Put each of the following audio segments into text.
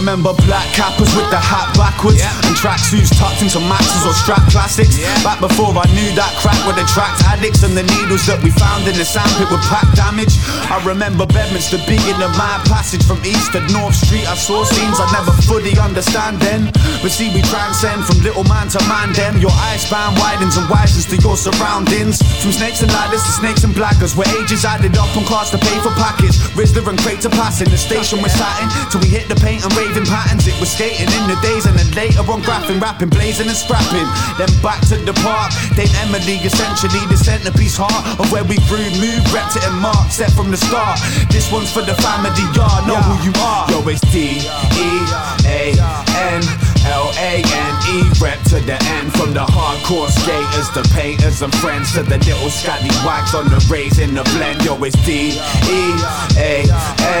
remember black cappers with the hat backwards yeah. and tracksuits tucked into maxes or strap classics. Yeah. Back before I knew that crack would attract addicts and the needles that we found in the sandpit would pack damage. I remember Bedminster being a mad passage from east to North Street. I saw scenes I never fully understand then, but see we transcend from little man to man. Them your eyes span widens and widens to your surroundings. From snakes and ladders to snakes and blackers, where ages added up on cars to pay for packets. Rizla and crate to pass in the station we're sat in till we hit the paint and raving patterns. It was skating in the days and then later on graphing, rapping, blazing and scrapping. Then back to the park. Dame Emily, essentially the centerpiece heart of where we grew, moved, repped it and marked, set from the start. This one's for the family, y'all know who you are. Yo, it's D E A N L A N E, rep to the end. From the hardcore skaters, the painters and friends to the little scotty wax on the rays in the blend. Yo, it's D E A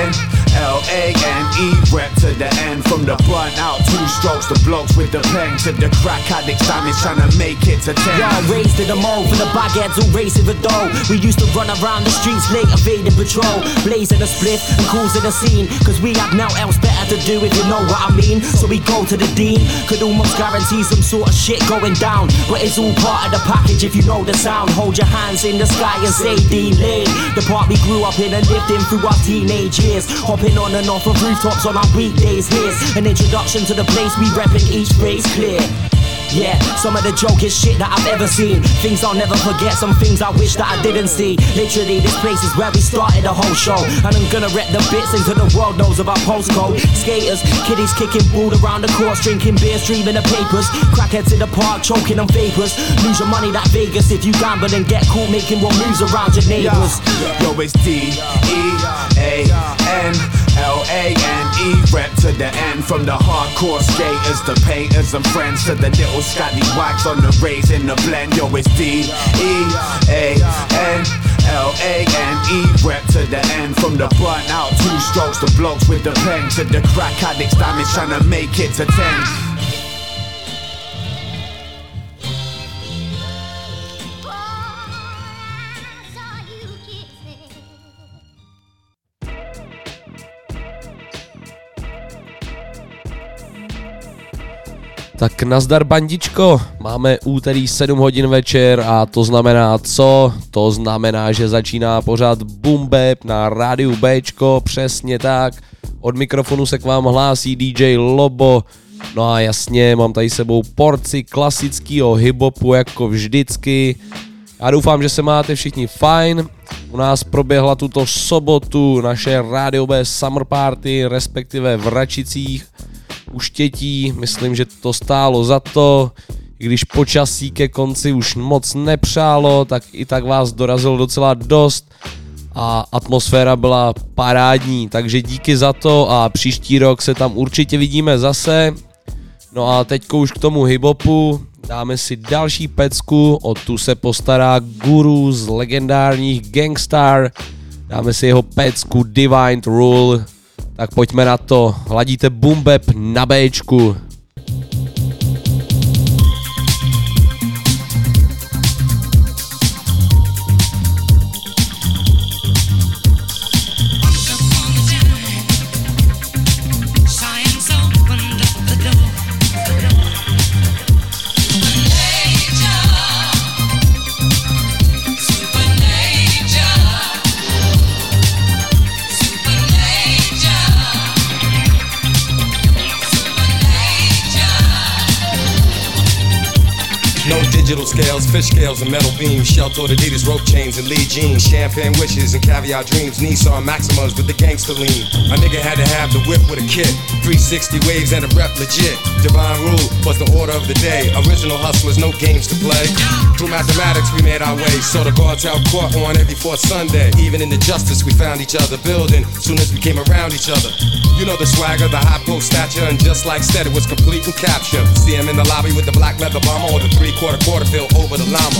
N. L-A-N-E, rep to the end From the blunt out, two strokes The blokes with the pen To the crack addicts, damage trying to make it to ten Y'all raised to the mold For the baguettes who racing the dough We used to run around the streets late evading patrol Blazing a split and cruising the scene Cause we have now else better to do if you know what I mean So we go to the dean Could almost guarantee some sort of shit going down But it's all part of the package if you know the sound Hold your hands in the sky and say delay. The part we grew up in and lived in through our teenage years Hopping on and off of rooftops on our weekdays. Here's an introduction to the place we reppin' each place clear. Yeah, some of the jokest shit that I've ever seen. Things I'll never forget, some things I wish that I didn't see. Literally, this place is where we started the whole show. And I'm gonna rep the bits into the world knows about postcode. Skaters, kiddies kicking ball around the course, drinking beer, streaming the papers. Crackheads in the park, choking on vapors. Lose your money that Vegas if you gamble and get caught making wrong moves around your neighbors. Yo, it's D E A N. L-A-N-E, rep to the end From the hardcore skaters, the painters and friends To the little scotty wax on the rays in the blend Yo, it's D-E-A-N L-A-N-E, rep to the end From the blunt out, two strokes The blokes with the pen To the crack addicts, damage trying to make it to ten Tak nazdar bandičko, máme úterý 7 hodin večer a to znamená co? To znamená, že začíná pořád Boombap na rádiu Bčko, přesně tak. Od mikrofonu se k vám hlásí DJ Lobo, no a jasně, mám tady sebou porci klasického hiphopu jako vždycky. Já doufám, že se máte všichni fajn. U nás proběhla tuto sobotu naše rádiové summer party, respektive v Račicích u štětí, myslím, že to stálo za to, když počasí ke konci už moc nepřálo, tak i tak vás dorazilo docela dost a atmosféra byla parádní, takže díky za to a příští rok se tam určitě vidíme zase. No a teďko už k tomu hibopu, dáme si další pecku, o tu se postará guru z legendárních Gangstar, dáme si jeho pecku Divine Rule, tak pojďme na to. Hladíte Bumbeb na Bčku. Fish and metal beams, shelter Adidas rope chains and lead jeans, champagne wishes and caviar dreams, Nissan Maximas with the gangster lean. A nigga had to have the whip with a kit, 360 waves and a rep legit. Divine rule was the order of the day. Original hustlers, no games to play. Through mathematics, we made our way. So the guards held court on every fourth Sunday. Even in the justice, we found each other building. Soon as we came around each other. You know the swagger, the high post stature, and just like said, it was complete and capture. See him in the lobby with the black leather bomber or the three quarter Porterville over the llama.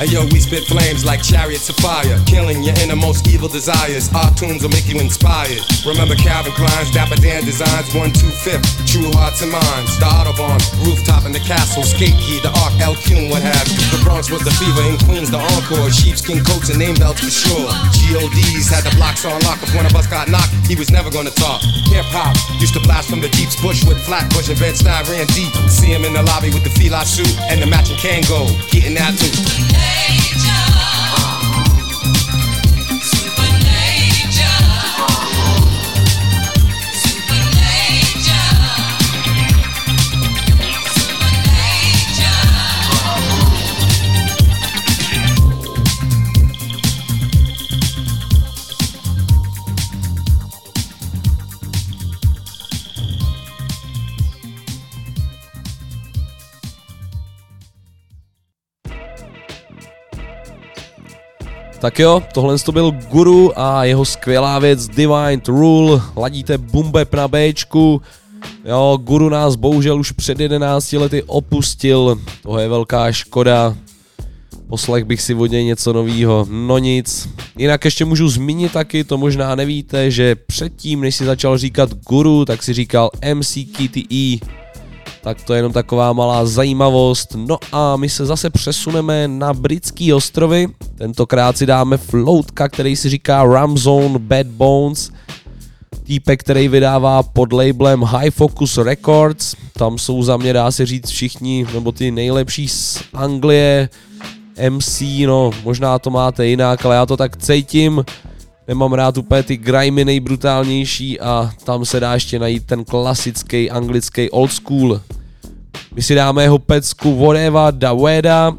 And yo, we spit flames like chariots of fire, killing your innermost evil desires. Our tunes will make you inspired. Remember Calvin Klein's Dapper Dan designs, one, two, fifth, true hearts and minds. The Autobahn, rooftop in the castle, skate key, the Arc, El Cume, what have you. The Bronx was the fever, in Queens, the Encore, sheepskin coats and name belts for sure. GODs had the blocks on lock. If one of us got knocked, he was never gonna talk. Hip hop used to blast from the Jeeps, flat bush and Bed-Stuy ran deep. See him in the lobby with the fila suit and the matching Kangol, getting that too. Tak jo, tohle to byl Guru a jeho skvělá věc Divine Rule, ladíte Bumbep na Bčku. Jo, Guru nás bohužel už před 11 lety opustil, to je velká škoda. Poslech bych si od něj něco novýho, no nic. Jinak ještě můžu zmínit taky, to možná nevíte, že předtím, než si začal říkat Guru, tak si říkal MCKTE, tak to je jenom taková malá zajímavost. No a my se zase přesuneme na britský ostrovy. Tentokrát si dáme floutka, který si říká Ramzone Bad Bones. Týpek, který vydává pod labelem High Focus Records. Tam jsou za mě, dá se říct, všichni, nebo ty nejlepší z Anglie, MC, no možná to máte jinak, ale já to tak cítím. Nemám rád úplně ty grimy nejbrutálnější a tam se dá ještě najít ten klasický anglický old school. My si dáme jeho pecku Whatever da Weda,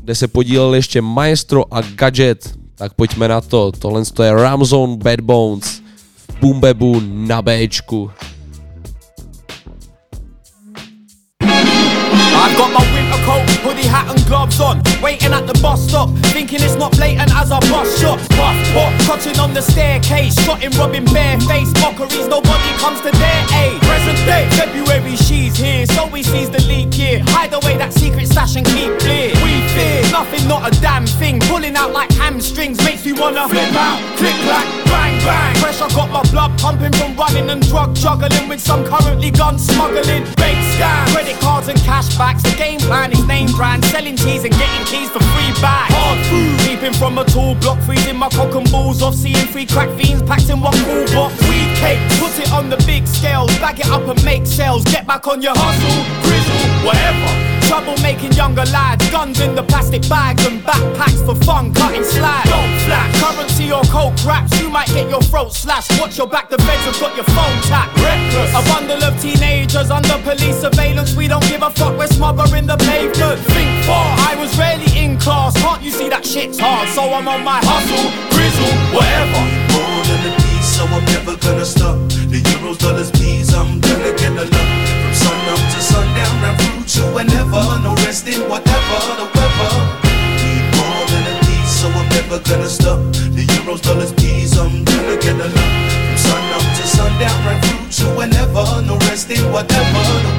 kde se podílel ještě Maestro a Gadget. Tak pojďme na to, tohle je Ramzone Bad Bones v Boombebu na Bčku. I've got my gloves on Waiting at the bus stop, thinking it's not blatant as I bust shots Buff, touching on the staircase Shotting, rubbing bare face, mockeries, nobody comes to their aid. Present day, February, she's here So we seize the lead here. hide away that secret stash and keep clear. We fear, nothing, not a damn thing. Pulling out like hamstrings, makes me wanna Flip out, click clack, bang bang. Pressure got my blood pumping from running and drug juggling With some currently gun smuggling. Big scam, credit cards and cash back the game plan is name brand, selling cheese and getting keys for free bags. Hard food, peeping from a tall block, freezing my cock and balls off, seeing three crack fiends packed in one cool box. Weed cake, put it on the big scale, bag it up and make sales. Get back on your hustle, grizzle, whatever. Trouble making younger lads, guns in the plastic bags and backpacks for fun, cutting slags. Don't flash, currency or coke raps, you might get your throat slashed. Watch your back, the feds have got your phone tapped. Reckless, a bundle of teenagers under police surveillance. We don't give a fuck, we're smothering the pavement. Think far, I was rarely in class. Can't you see that shit's hard? So I'm on my hustle, grizzle, whatever. More than a piece, so I'm never gonna stop. The euros, dollars, please, I'm gonna get a lot. From sun up round through to whenever. No resting, whatever the weather. Need more than a piece, so I'm never gonna stop. The euros, dollars, please, I'm gonna get lot. From sun up to sundown, round through to whenever. No resting, whatever the.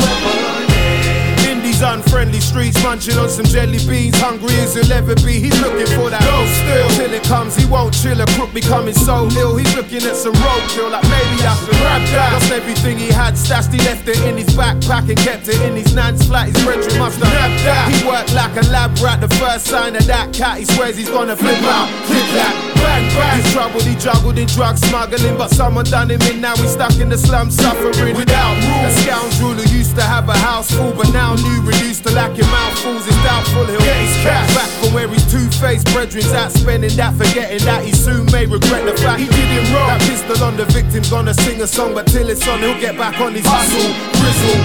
These unfriendly streets, munching on some jelly beans. Hungry as he'll ever be. He's looking for that dough still. Till it comes, he won't chill. A crook becoming so ill. He's looking at some roadkill, like maybe I should grab that. Lost everything he had stashed. He left it in his backpack and kept it in his nan's flat. His brethren must have nabbed that. He worked like a lab rat. The first sign of that cat, he swears he's gonna flip out. Flip that, bang bang. He's troubled, he juggled in drug smuggling, but someone done him in. Now he's stuck in the slum, suffering without rules. A scoundrel who used to have a house full, but now new reduced to lacking mouthfuls. It's doubtful he'll get his cash back from where his two-faced brethren's at, spending that, forgetting that he soon may regret the fact he did him wrong. That pistol on the victim's gonna sing a song, but till it's on, he'll get back on his hustle, grizzle,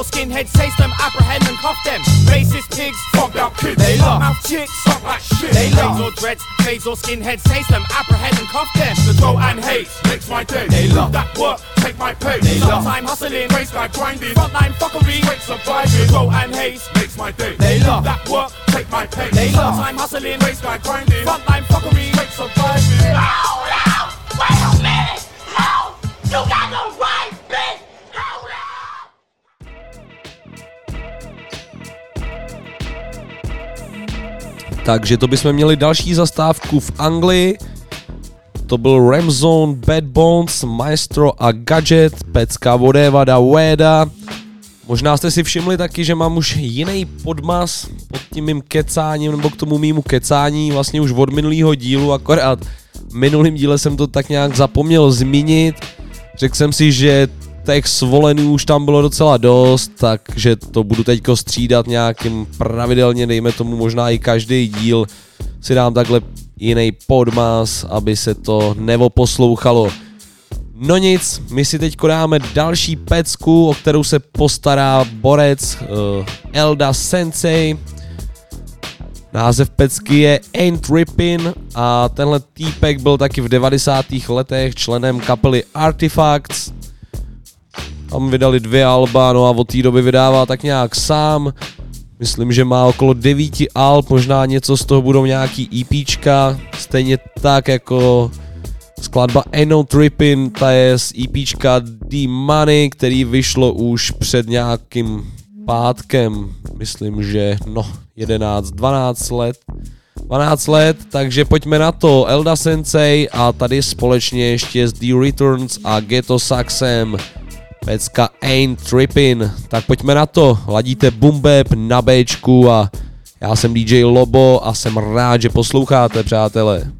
dreads, fades or skinheads, taste them, apprehend and cuff them. Racist pigs, fuck out kids, they love mouth chicks, stunk like shit. They love or dreads, fades or skinheads, taste them, apprehend and cuff them. The throw and hate makes my day. They love that work, take my pay. They love time hustling, race guy grinding, frontline fuckery, great surviving. Throw and hate makes my day. They love that work, take my pay. They love time hustling, race guy grinding, frontline fuckery, great surviving. Hold on, wait a minute. No, you got Takže to bychom měli další zastávku v Anglii. To byl Ramzone, Bad Bones, Maestro a Gadget, pecka Vodeva da Weda. Možná jste si všimli taky, že mám už jiný podmas pod tím mým kecáním, nebo k tomu mýmu kecání vlastně už od minulého dílu, akorát minulým díle jsem to tak nějak zapomněl zmínit. Řekl jsem si, že těch svolený už tam bylo docela dost, takže to budu teďko střídat nějakým pravidelně, dejme tomu možná i každý díl si dám takhle jiný podmas, aby se to nevoposlouchalo. No nic, my si teď dáme další pecku, o kterou se postará borec uh, Elda Sensei. Název pecky je Ain't Rippin a tenhle týpek byl taky v 90. letech členem kapely Artifacts. Tam vydali dvě alba, no a od té doby vydává tak nějak sám. Myslím, že má okolo devíti alb, možná něco z toho budou nějaký EPčka, stejně tak jako skladba Ain't Trippin, ta je z EPčka The Money, který vyšlo už před nějakým pátkem, myslím, že no 11, 12 let. 12 let, takže pojďme na to. Elda Sensei a tady společně ještě s The Returns a Ghetto Saxem. Pecka Ain't Trippin. Tak pojďme na to. Ladíte Bumbeb na Bčku a já jsem DJ Lobo a jsem rád, že posloucháte, přátelé.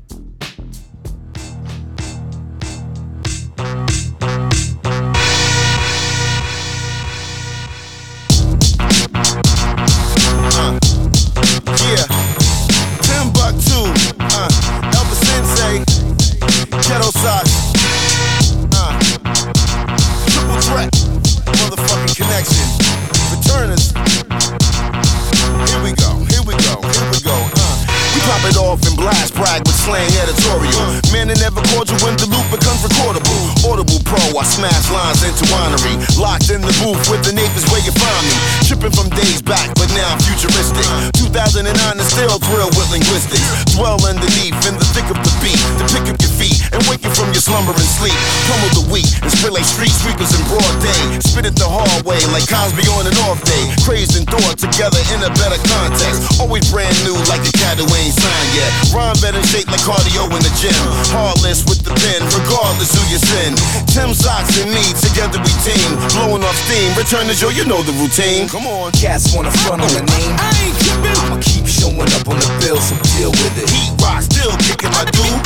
Smash into winery. Locked in the booth with the neighbors where you find me. Tripping from days back, but now I'm futuristic. 2009 is still thrill with linguistics. Dwell underneath in the thick of the beat. To pick up your feet and wake you from your slumber and sleep. Pummel the weak and spill like street sweepers in broad day. Spit it the hallway like Cosby on an off day. Crazed and thought together in a better context. Always brand new like a cat who ain't signed yet. Rhyme better shaped like cardio in the gym. Heartless with the pen, regardless who you sin. Tim Socks and me, together we team. Blowing off steam, return to Joe, you know the routine. Come on. Cats wanna front on the name. I ain't kidding. I'ma keep showing up on the bill, so deal with it. Heat rock, still kicking my dude.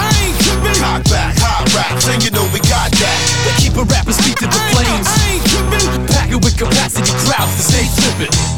Cock back, hot raps, and you know we got that. We keep a rapper speak to the flames. I ain't Pack it with capacity crowds to stay flippin'.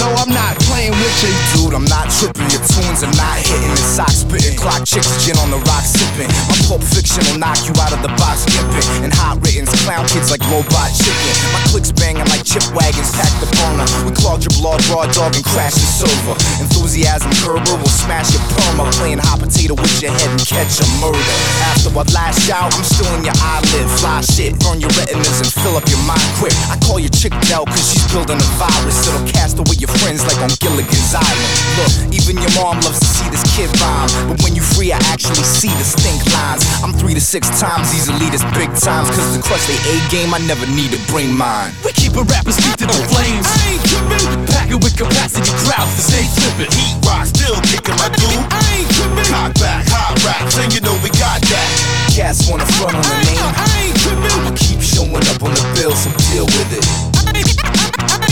No, I'm not playing with you, dude. I'm not tripping. Your tunes are not hitting. The socks spitting, clock chicks, gin on the rock sipping. My pulp fiction will knock you out of the box skipping. And hot writtens, clown kids like robot chicken. My clicks banging like chip wagons packed the burner. We clogged your blood, raw dog, and crash the silver. Enthusiasm curber will smash your perma. Playing hot potato with your head and catch a murder. After I lash out, I'm still in your eyelid. Fly shit, burn your retinas and fill up your mind quick. I call your chick Dell cause she's building a virus. It'll cast away your friends like on Gilligan's Island. Look, even your mom loves to see this kid rhyme. But when you free, I actually see the stink lines. I'm three to six times these elitist big times. Cause to crush they A game, I never need to bring mine. We keep a rapper speak to the flames. I ain't trippin'. Pack it with capacity crowds to stay flippin'. Heat rock, still kicking my dude. I ain't trippin'. Cock back, hot raps, and you know we got that. Cats wanna front on the name. I ain't trippin'. I'ma keep showing up on the bill, so deal with it.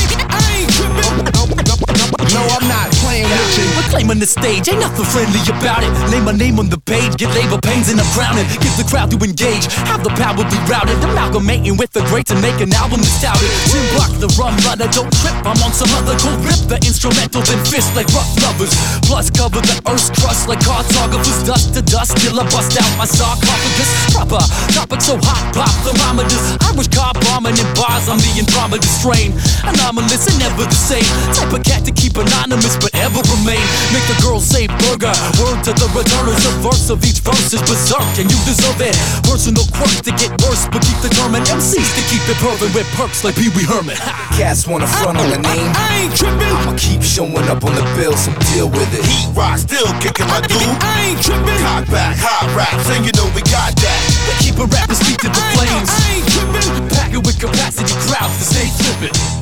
No, I'm not playing with you. Reclaim on the stage, ain't nothing friendly about it. Lay my name on the page, get labor pains and I'm crowning. Give the crowd to engage, have the power be routed. Amalgamating with the greats and make an album that's touted. Tim Block, the rum runner, don't trip. I'm on some other cool rip. The instrumental, then fist like rough lovers. Plus cover the earth's crust like cartographers. Dust to dust till I bust out my sarcophagus. Proper topic so hot, pop thermometers. I Irish car bombing in bars, I'm the Andromeda strain. Anomalous and never the same. Type of cat to keep anonymous but ever remain. Make the girls say burger. Word to the returners. The verse of each verse is berserk, and you deserve it. Personal quirks to get worse, but keep the determined. MCs to keep it perfect with perks like Pee Wee Herman. Cats wanna front on the name. I ain't tripping. I'ma keep showing up on the bill, so deal with it. Heat rock, still kicking my dude. I ain't tripping. Cock back, hot raps, and you know we got that. We keep a rappers feet to the flames. I ain't tripping. Pack it with capacity crowds to stay flippin'.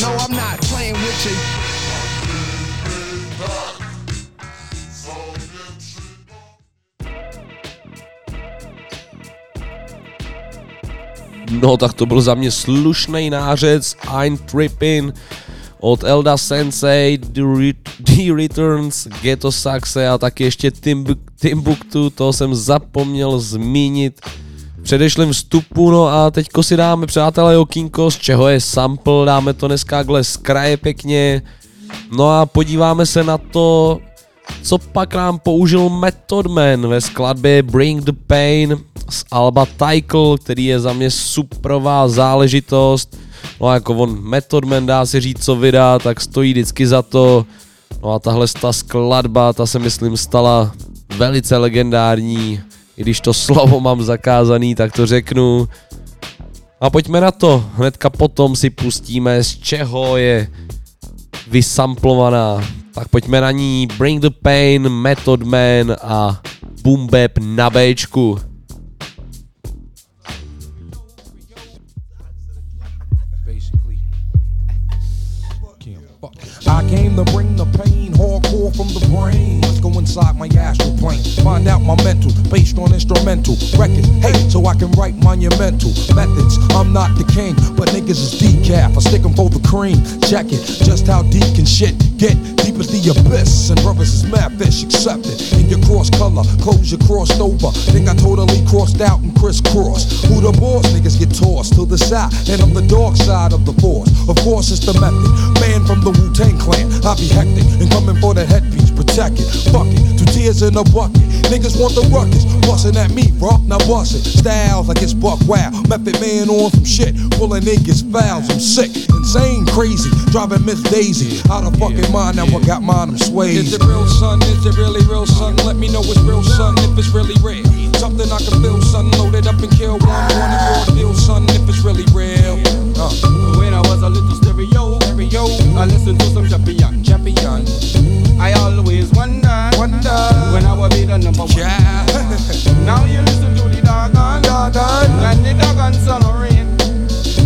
No, I'm not playing with you. No tak to byl za mě slušný nářec I'm Trippin od Elda Sensei, The, Re- The Returns, Ghetto Saxe a taky ještě Timbu- Timbuktu, to jsem zapomněl zmínit předešlém vstupu, no a teďko si dáme přátelé okýnko, z čeho je sample, dáme to dneska takhle z kraje pěkně, no a podíváme se na to, co pak nám použil Method Man ve skladbě Bring the Pain z Alba Tycle, který je za mě suprová záležitost. No a jako on Method Man dá si říct, co vydá, tak stojí vždycky za to. No a tahle ta skladba, ta se myslím stala velice legendární. I když to slovo mám zakázaný, tak to řeknu. A pojďme na to. Hnedka potom si pustíme, z čeho je vysamplovaná. Tak pojďme na ní Bring the Pain, Method Man a Boom Bap na Bčku. I came to bring the pain hardcore from the brain. Inside my astral plane. Find out my mental, based on instrumental records. Hey, so I can write monumental methods. I'm not the king, but niggas is decaf. I stick 'em for the cream. Check it, just how deep can shit get? Deep as the abyss. And brothers is mad fish, accept it. In your cross color, clothes you crossed over. Think I totally crossed out and crisscrossed. Who the boss? Niggas get tossed to the side. And I'm the dark side of the force. Of course, it's the method. Man from the Wu Tang clan. I be hectic and coming for the headpiece. Protect it, fuck it. Two tears in a bucket. Niggas want the ruckus. Bustin' at me, bro. Now bust it. Styles like it's buck wow. Method man on some shit. Pulling niggas fouls. I'm sick, insane, crazy. Driving Miss Daisy. Out of fucking mind. Now I got mine, I'm swayed. Is it real, son? Is it really real, son? Let me know it's real, son. If it's really real. Something I can feel, son. Loaded up and kill one. One and raw deal, son. If it's really real. Uh. When I was a little stereo, stereo, I listened to some champion, champion. I always wonder, wonder when I will be the number one. Yeah. now you listen to the doggone, doggone, and the doggone son of rain.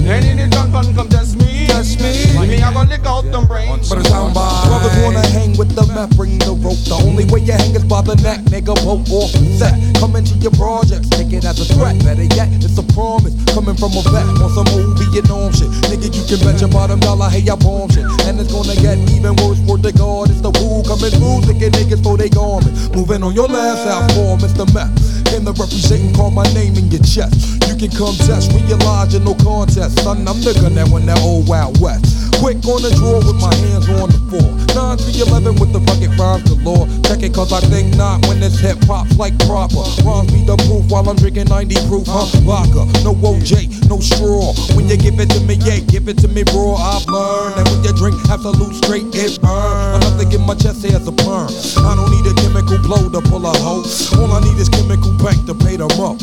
And in the gun fun come test me, test me. Me I gonna lick out them brains. But it's down by Brothers wanna hang with the meth, bring the rope. The only way you hang is by the neck, nigga. Off the set. Come into your projects, take it as a threat. Better yet, it's a promise. Coming from a vet on some old Vietnam shit. Nigga, you can bet your bottom dollar, hey, I bomb shit. And it's gonna get even worse for the God. It's the Wu coming through, thinking niggas for they garment. Moving on your last out for Mr. Meth. Came to represent and call my name in your chest. You can come test, realize you're no contest. Son, I'm the gun that won that old Wild West. Quick on the draw with my hands on the floor. 9 to 11 with the bucket rhymes galore. Check it cause I think not when it's hip hop's like proper. Rhymes be the proof while I'm drinking 90 proof, huh? Vodka, no OJ, no straw. When you give it to me, yeah, give it to me raw. I've learned that when you drink Absolut straight, it burn. Enough to get my chest hair as a perm. I don't need a chemical blow to pull a hoe. All I need is chemical bank to pay them up.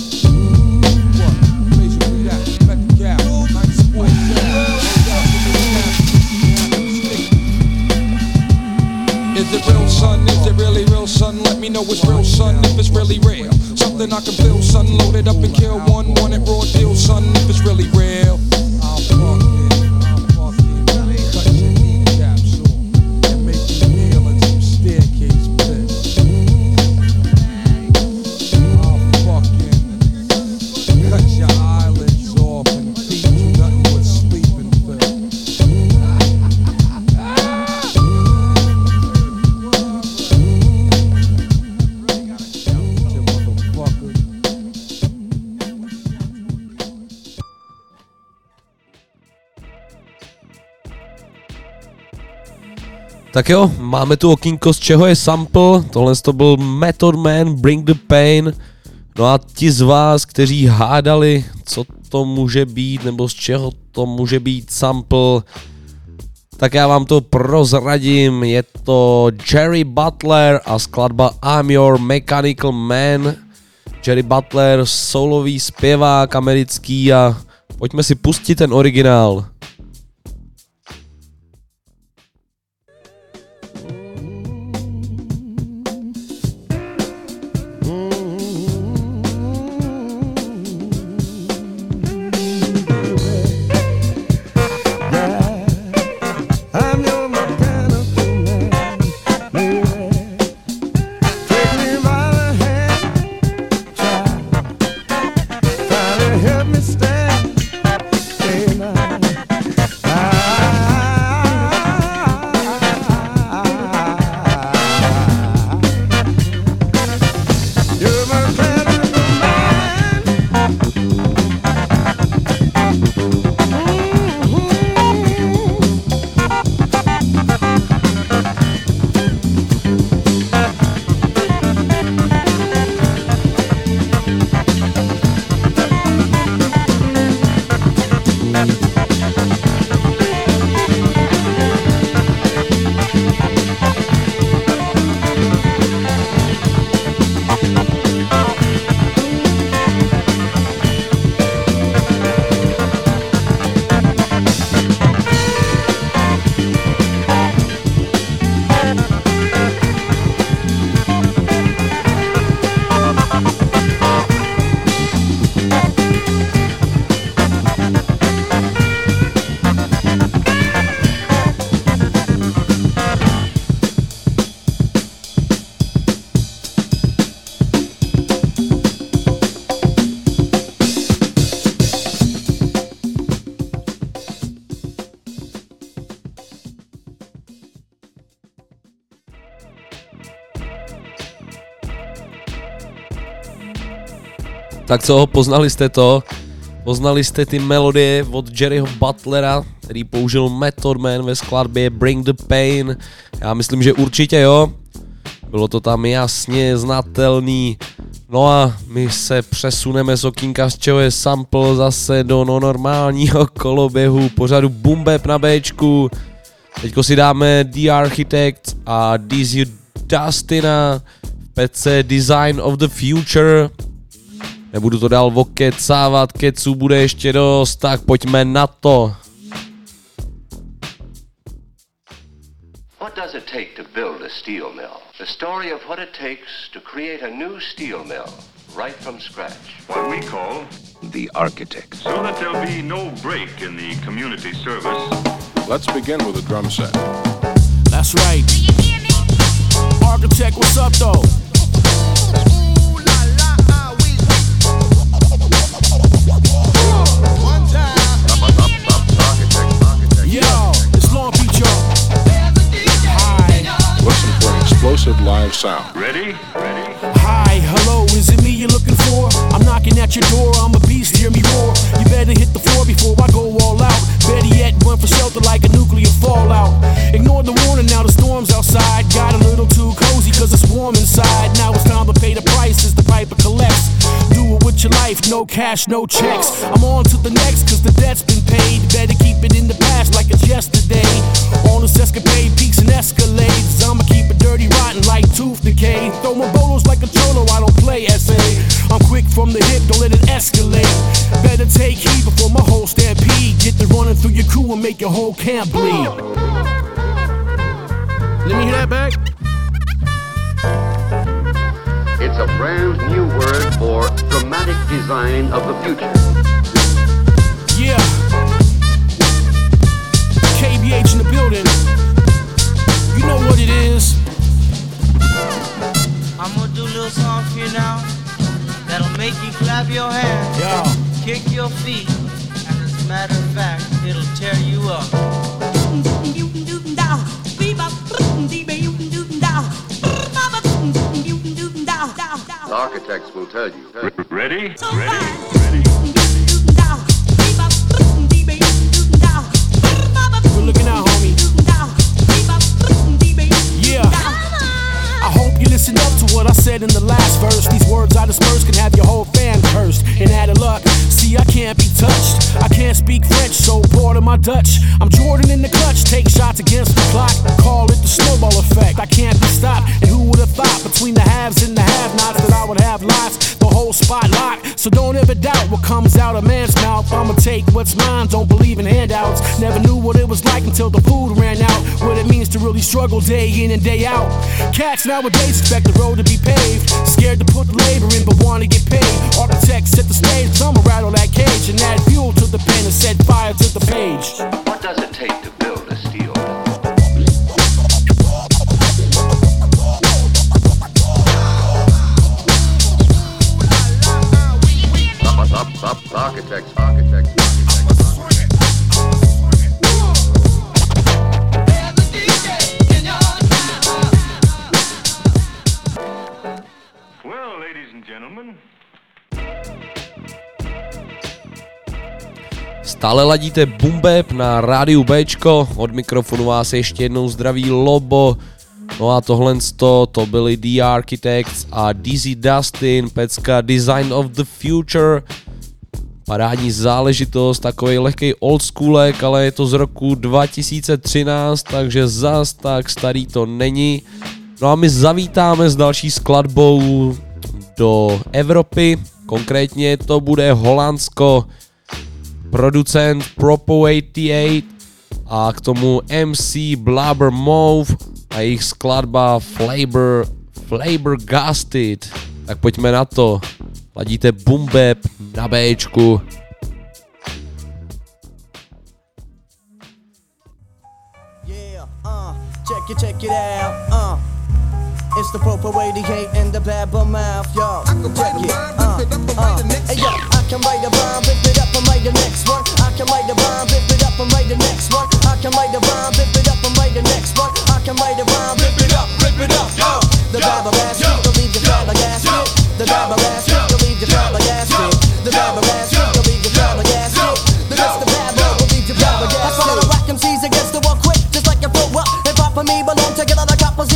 Is it real, son? Is it really real, son? Let me know it's real, son, if it's really real. Something I can feel, son. Loaded up and kill one, want it raw deal, son, if it's really real. Tak jo, máme tu okýnko, z čeho je sample, tohle to byl Method Man, Bring the Pain, no a ti z vás, kteří hádali, co to může být, nebo z čeho to může být sample, tak já vám to prozradím, je to Jerry Butler a skladba I'm Your Mechanical Man. Jerry Butler, solový zpěvák americký a pojďme si pustit ten originál. Tak co, poznali jste to? Poznali jste ty melodie od Jerryho Butlera, který použil Method Man ve skladbě Bring the Pain? Já myslím, že určitě jo. Bylo to tam jasně znatelný. No a my se přesuneme z okýnka, z čeho je sample zase do no normálního koloběhu pořadu Bumbeb na Bčku. Teďko si dáme The Architect a Dizzy Dustina v Design of the Future. Nebudu to dál vokecávat, keců bude ještě dost, tak pojďme na to. What does it take to build a steel mill? The story of what it takes to create a new steel mill right from scratch. What we call The architect. so that there'll be no break in the community service. Let's begin with a drum set. That's right. Architect, what's up though? Yo, it's Long Beach, yo. Listen for an explosive live sound. Ready? Ready? Hi, hello, is it me you're looking I'm knocking at your door, I'm a beast, hear me roar. You better hit the floor before I go all out. Better yet, run for shelter like a nuclear fallout. Ignore the warning, now the storm's outside. Got a little too cozy cause it's warm inside. Now it's time to pay the price as the piper collects. Do it with your life, no cash, no checks. I'm on to the next cause the debt's been paid. Better keep it in the past like it's yesterday. On this escapade, peaks and escalades. I'ma keep it dirty, rotten like tooth decay. Throw my bolos like a cholo, I don't play SA. I'm quick from the hip, don't let it escalate. Better take heed before my whole stampede. Get the running through your crew and make your whole camp bleed. Let me hear that back. It's a brand new word for dramatic design of the future. Yeah. KBH in the building. You know what it is. I'm gonna do a little song for you now that'll make you clap your hands, Yeah. kick your feet, and as a matter of fact, it'll tear you up. The architects will tell you. Ready? Good looking out, homie. Yeah. I hope you listen up to what I said in the last verse. These words I disperse can have your whole fan cursed. And out of luck, see, I can't be touched. I can't speak French, so bored of my Dutch. I'm Jordan in the clutch, take shots against the clock. Call it the snowball effect. I can't be stopped. And who would have thought between the haves and the have nots that I would have lots? The whole spot locked. So don't ever doubt what comes out of man's mouth. I'ma take what's mine, don't believe in handouts. Never knew what it was like until the food ran out. What it means to really struggle day in and day out. Cats nowadays expect the road to be paved. Scared to put the labor in, but wanna get paid. Architects set the stage, I'ma rattle that cage and add fuel to the pen and set fire to the page. What does it take to build a steel? Architects, architects. Stále ladíte Bumbeb na rádiu Bčko, od mikrofonu vás ještě jednou zdraví Lobo, no a tohle to, to byli The Architects a Dizzy Dustin, pecka Design of the Future, parádní záležitost, takový lehký oldschoolek, ale je to z roku 2013, takže zas tak starý to není. No a my zavítáme s další skladbou do Evropy, konkrétně to bude Holandsko, producent Propo 88 a k tomu MC Blabber Move a jejich skladba Flavor, Flavor Gusted. Tak pojďme na to. Ladíte Bumbeb na Bčku. Check it, check it out. Uh. It's the proper way to hate in the babble mouth, yo. Check it, uh, uh. Hey, yo, I can write a rhyme, rip it up and write the next one. I can write a rhyme, rip it up and write the next one. I can write a rhyme, rip it up and write the next one. I can write a rhyme, rip it up, rip it up, yo. The babble ass, you'll leave your flabbergasted. The babble ass, you'll leave your flabbergasted. The babble ass, you'll leave your flabbergasted. The Mr. Babble will leave your flabbergasted. That's why I rock MCs against the wall quick, just like a throw up. Hip hop and me belong together like coppers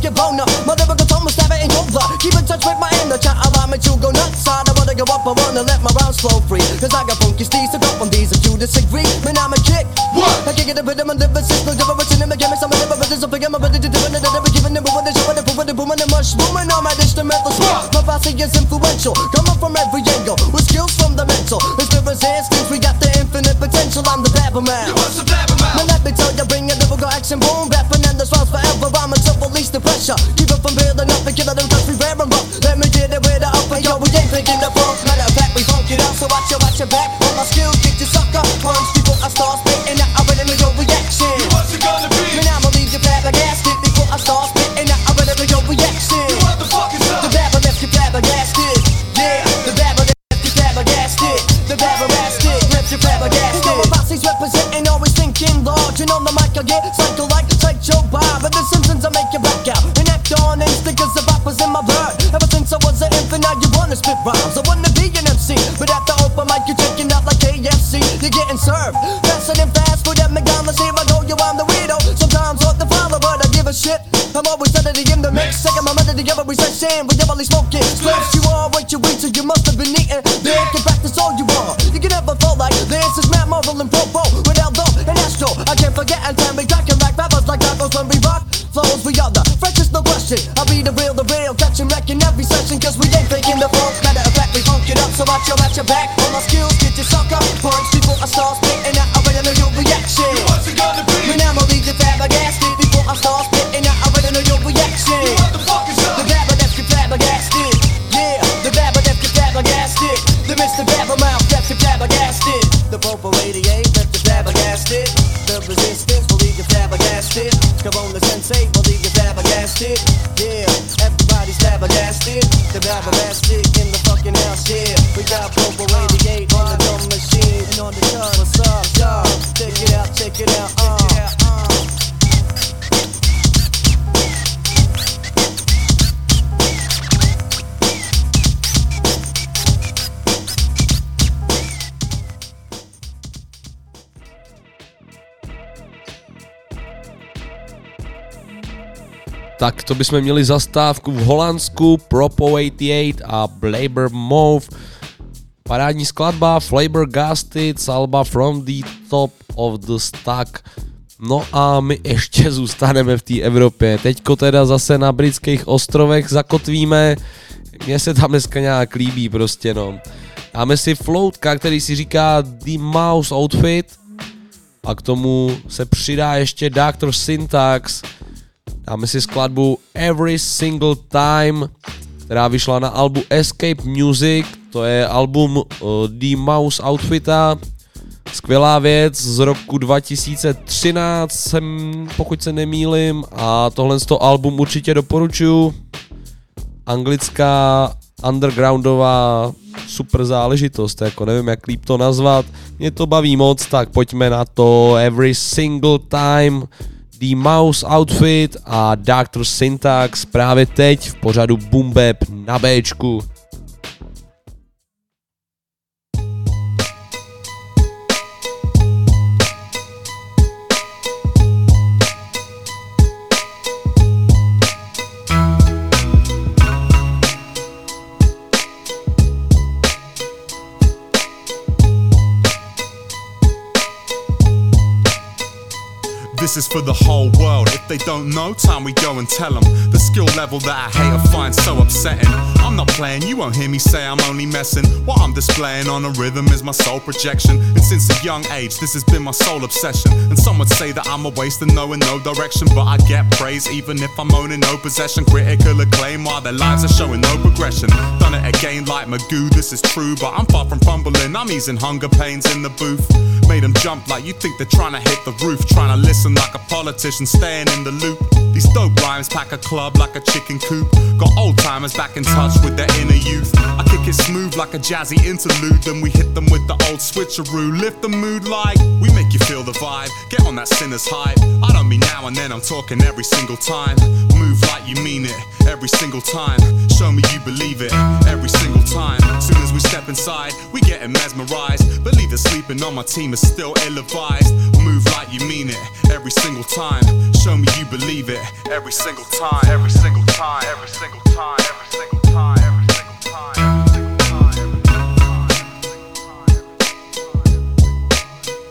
eating donuts. Might skip boner, my lyrical tone will stab it in over. Keep in touch with my inner child, allow me to go nuts. I don't wanna go up, I wanna let my rounds flow free. Cause I got funky steez to go from these if you disagree. Man, I'm a kick. What? I can't get a bit of my lyrics, no difference in the game. Some of the lyrics, I'm forgetting my ability to do it. Giving them what they show, and proving the boom and the mush. Booming on my instrumental swap. My posse is influential, coming from every angle. With skills from the mental. Experience instincts, we got the infinite potential. I'm the Babber Man. Man, let me tell you, bring a lyrical action, boom, rapping and the swells forever. I'm to release the pressure. Keep it from building up and killing them, touch me rare and rough. Let me get it with the up and yo, we ain't thinking tak to bychom měli zastávku v Holandsku, Propo 88 a Blaber Move. Parádní skladba Flavor Gasted, Salba From the Top of the Stack. No a my ještě zůstaneme v té Evropě. Teďko teda zase na britských ostrovech zakotvíme. Mně se tam dneska nějak líbí prostě no. Dáme si Floatka, který si říká The Mouse Outfit a k tomu se přidá ještě Dr. Syntax. Dáme si skladbu Every Single Time, která vyšla na albu Escape Music, to je album uh, The Mouse Outfita, skvělá věc z roku 2013, jsem, pokud se nemýlim, a tohle z toho album určitě doporučuju. Anglická undergroundová super záležitost, jako nevím jak líp to nazvat, mě to baví moc, tak pojďme na to. Every Single Time, The Mouse Outfit a Dr. Syntax právě teď v pořadu Bap na Bčku. This is for the whole world. If they don't know, time we go and tell them. The skill level that I hate or find so upsetting. I'm not playing, you won't hear me say I'm only messing. What I'm displaying on a rhythm is my soul projection. And since a young age, this has been my sole obsession. And some would say that I'm a waste and knowing no direction. But I get praise even if I'm owning no possession. Critical acclaim while their lives are showing no progression. Done it again like Magoo, this is true. But I'm far from fumbling, I'm easing hunger pains in the booth. Made them jump like you think they're trying to hit the roof. Trying to listen like a politician staying in the loop. These dope rhymes pack a club like a chicken coop. Got old timers back in touch with their inner youth. I kick it smooth like a jazzy interlude. Then we hit them with the old switcheroo. Lift the mood like we make you feel the vibe. Get on that sinner's hype. I don't mean now and then, I'm talking every single time. Move like you mean it every single time. Show me you believe it every single time. Soon as we step inside, we getting mesmerized. Believe that sleeping on my team is still ill advised. Move like you mean it every single time. Show me you believe it Every single time, every single time, every single time, every single time, every single time, every single time. Every single time. Every single time. Every single time.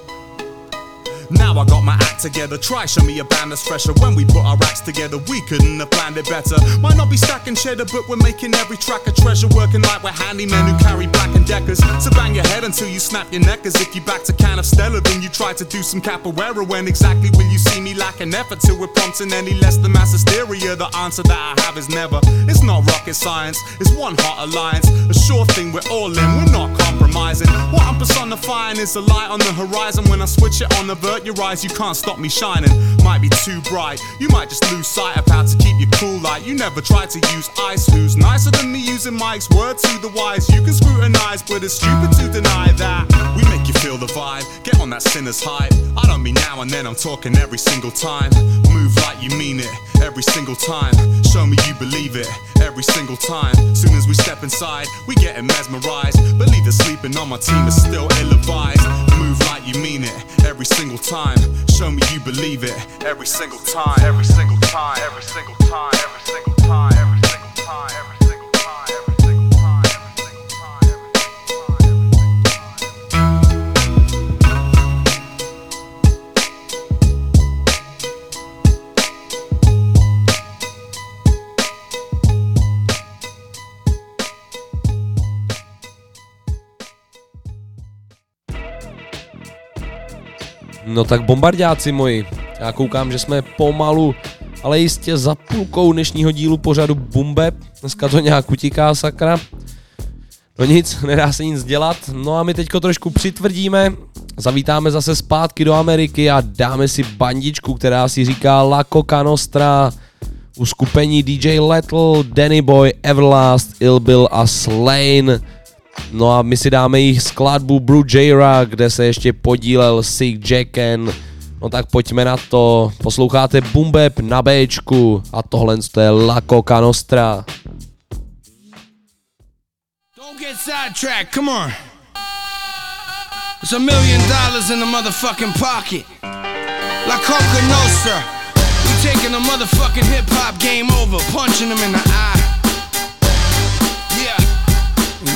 Every single time. Now I got my act together. Try show me a band that's fresher. When we put our acts together, we couldn't have planned it better. Might not be stacking cheddar, but we're making every track a treasure. Working like we're handymen who carry black and deckers. So bang your head until you snap your neck as if you back to can of Stella. Then you try to do some capoeira. When exactly will you see me lacking effort till we're prompting any less than mass hysteria? The answer that I have is never. It's not rocket science. It's one hot alliance. A sure thing we're all in. We're not compromising. What I'm personifying is a light on the horizon. When I switch it on, avert your eyes. You can't stop me shining. Might be too bright. You might just lose sight of how to keep your cool. Like you never tried to use ice. Who's nicer than me using Mike's word to the wise? You can scrutinize, but it's stupid to deny that. We make you feel the vibe. Get on that sinner's hype. I don't mean now and then. I'm talking every single time. Move like you mean it every single time. Show me you believe it every single time. Soon as we step inside, we getting mesmerized. Believe that sleeping on my team is still ill advised. Move like you mean it every single time. Show me you believe it every single time. Every single time. No tak bombardáci moji, já koukám, že jsme pomalu, ale jistě za půlkou dnešního dílu pořadu Bumbeb. Dneska to nějak utíká, sakra. No nic, nedá se nic dělat. No a my teďko trošku přitvrdíme, zavítáme zase zpátky do Ameriky a dáme si bandičku, která si říká La Coca Nostra u skupení DJ Lethal, Danny Boy, Everlast, Ill Bill a Slane. No a my si dáme jich skladbu Blue Jayra, kde se ještě podílel Sick Jacken. No tak pojďme na to. Posloucháte Bumbeb na Bčku a tohle je La Coca Nostra. Don't get sidetracked, come on. There's a million dollars in the motherfucking pocket. La Coca Nostra. We taking the motherfucking hip hop game over, punching them in the eye.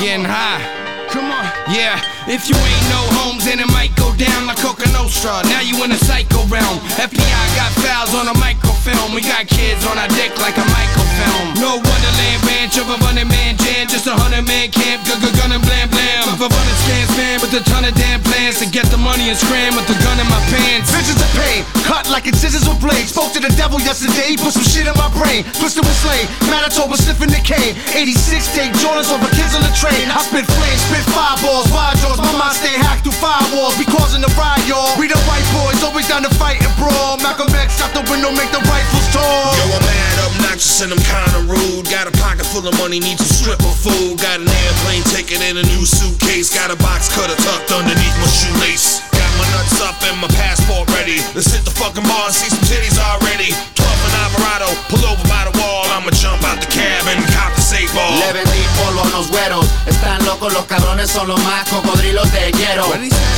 Getting high. Come on. Yeah, if you ain't no homes, then it might go down like Coka Nostra. Now you in a psycho realm. FBI got files on a microfilm. We got kids on our dick like a microfilm. No Wonderland ranch of a running man jam. Just a hundred man camp. Gun, gun, and blam blam. Of a running scans man with a ton of damn plans to get the money and scram with the gun in my pants. Visions of pain, cut like it's scissors with blades. Spoke to the devil yesterday, put some shit in my brain. Twisted with slave, Manitoba sniffing the cane. 86 take Jordans over kids on the train. I spit flames, spit fireballs, wide jaws. My mind stay hacked through firewalls. We causing the riot, y'all. We the white boys, always down to fight and brawl. Malcolm X out the window, make the rifles tall. Yo, I'm mad, obnoxious, and I'm kinda rude. Got a pocket full of money, need some stripper food. Got an airplane ticket and a new suitcase. Got a box cutter tucked underneath my shoelace. Got my nuts up and my passport ready. Let's hit the fucking bar and see some titties already. 12 and Alvarado, pull over by the wall. I'ma jump out the cab and cop the safe ball. Le vendí polvo a unos güeros. Están locos, los cabrones son los más cocodrilos de hierro.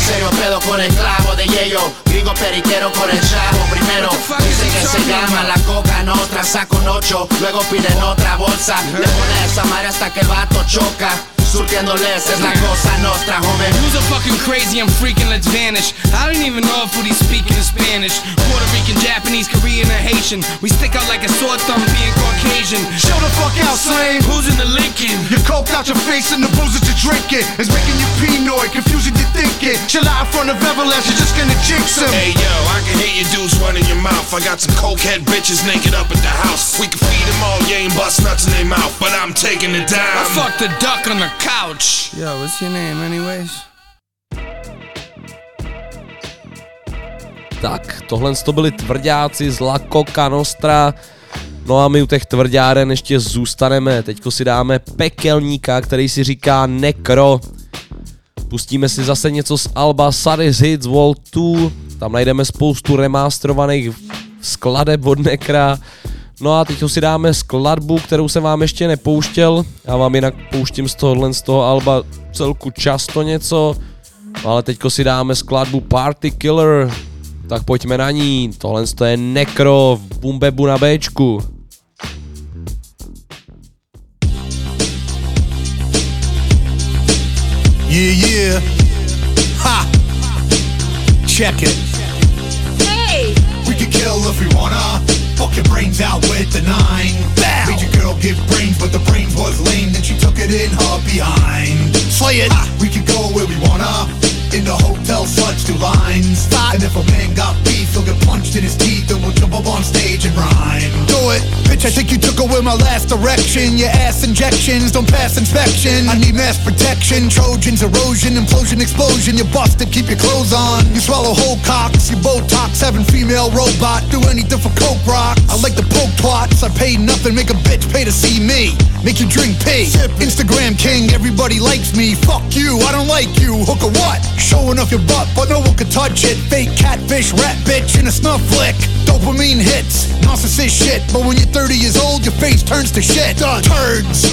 Serio pedo con el clavo de yello. Gringo periquero con el chavo primero. Dice que se llama la coca nostra. Saco un ocho, luego piden otra bolsa. Le pone esa madre hasta que el vato choca. Surtiéndoles es la cosa nostra, homie. Who's a fucking crazy? I'm freaking, let's vanish. I don't even know if what he's speaking is Spanish. Puerto Rican, Japanese, Korean, or Haitian. We stick out like a sore thumb being Caucasian. Show the fuck out, slave. Who's in the Lincoln? You coked out your face and the booze that you're drinking is making you paranoid, confusing your thinking. Chill out in front of Everlast, you're just gonna jinx him. Hey yo, I can hear your dudes running your mouth. I got some cokehead bitches naked up at the house. We can feed them all, you ain't bust nuts in their mouth, but I'm taking it down. I fucked a duck on the couch. Yo, what's your name, anyways? Tak, tohle to byli tvrdáci z La Coca Nostra. No a my u těch tvrdáren ještě zůstaneme. Teďko si dáme pekelníka, který si říká Necro. Pustíme si zase něco z Alba Sadis Hits Vol 2. Tam najdeme spoustu remasterovaných skladeb od Necra. No a teď si dáme skladbu, kterou jsem vám ještě nepouštěl. Já vám jinak pouštím z tohohle z toho Alba celku často něco. No ale teďko si dáme skladbu Party Killer. Tak pojďme na ní. Tohle to je Necro v Bumbebu na Bčku. Yeah, yeah. Ha! Check it. Hey! We can kill if we wanna. Fuck your brains out with the nine. Bow. Made your girl give brains, but the brains was lame. Then she took it in her behind. Slay it. We can go where we wanna. In the hotel, such two lines. And if a man got beef, he'll get punched in his teeth, and we'll jump up on stage and rhyme. Do it, bitch. I think you took away my last direction. Your ass injections don't pass inspection. I need mass protection. Trojans, erosion, implosion, explosion. You're busted, keep your clothes on. You swallow whole cocks. You Botox, having female robot. Do anything for coke rock. I like the poke twats. I pay nothing, make a bitch pay to see me. Make you drink pee. Instagram king, everybody likes me. Fuck you, I don't like you. Hook or what? Showing off your butt, but no one can touch it. Fake catfish, rat bitch in a snuff flick. Dopamine hits, narcissist shit. But when you're 30 years old, your face turns to shit. Done. Turds,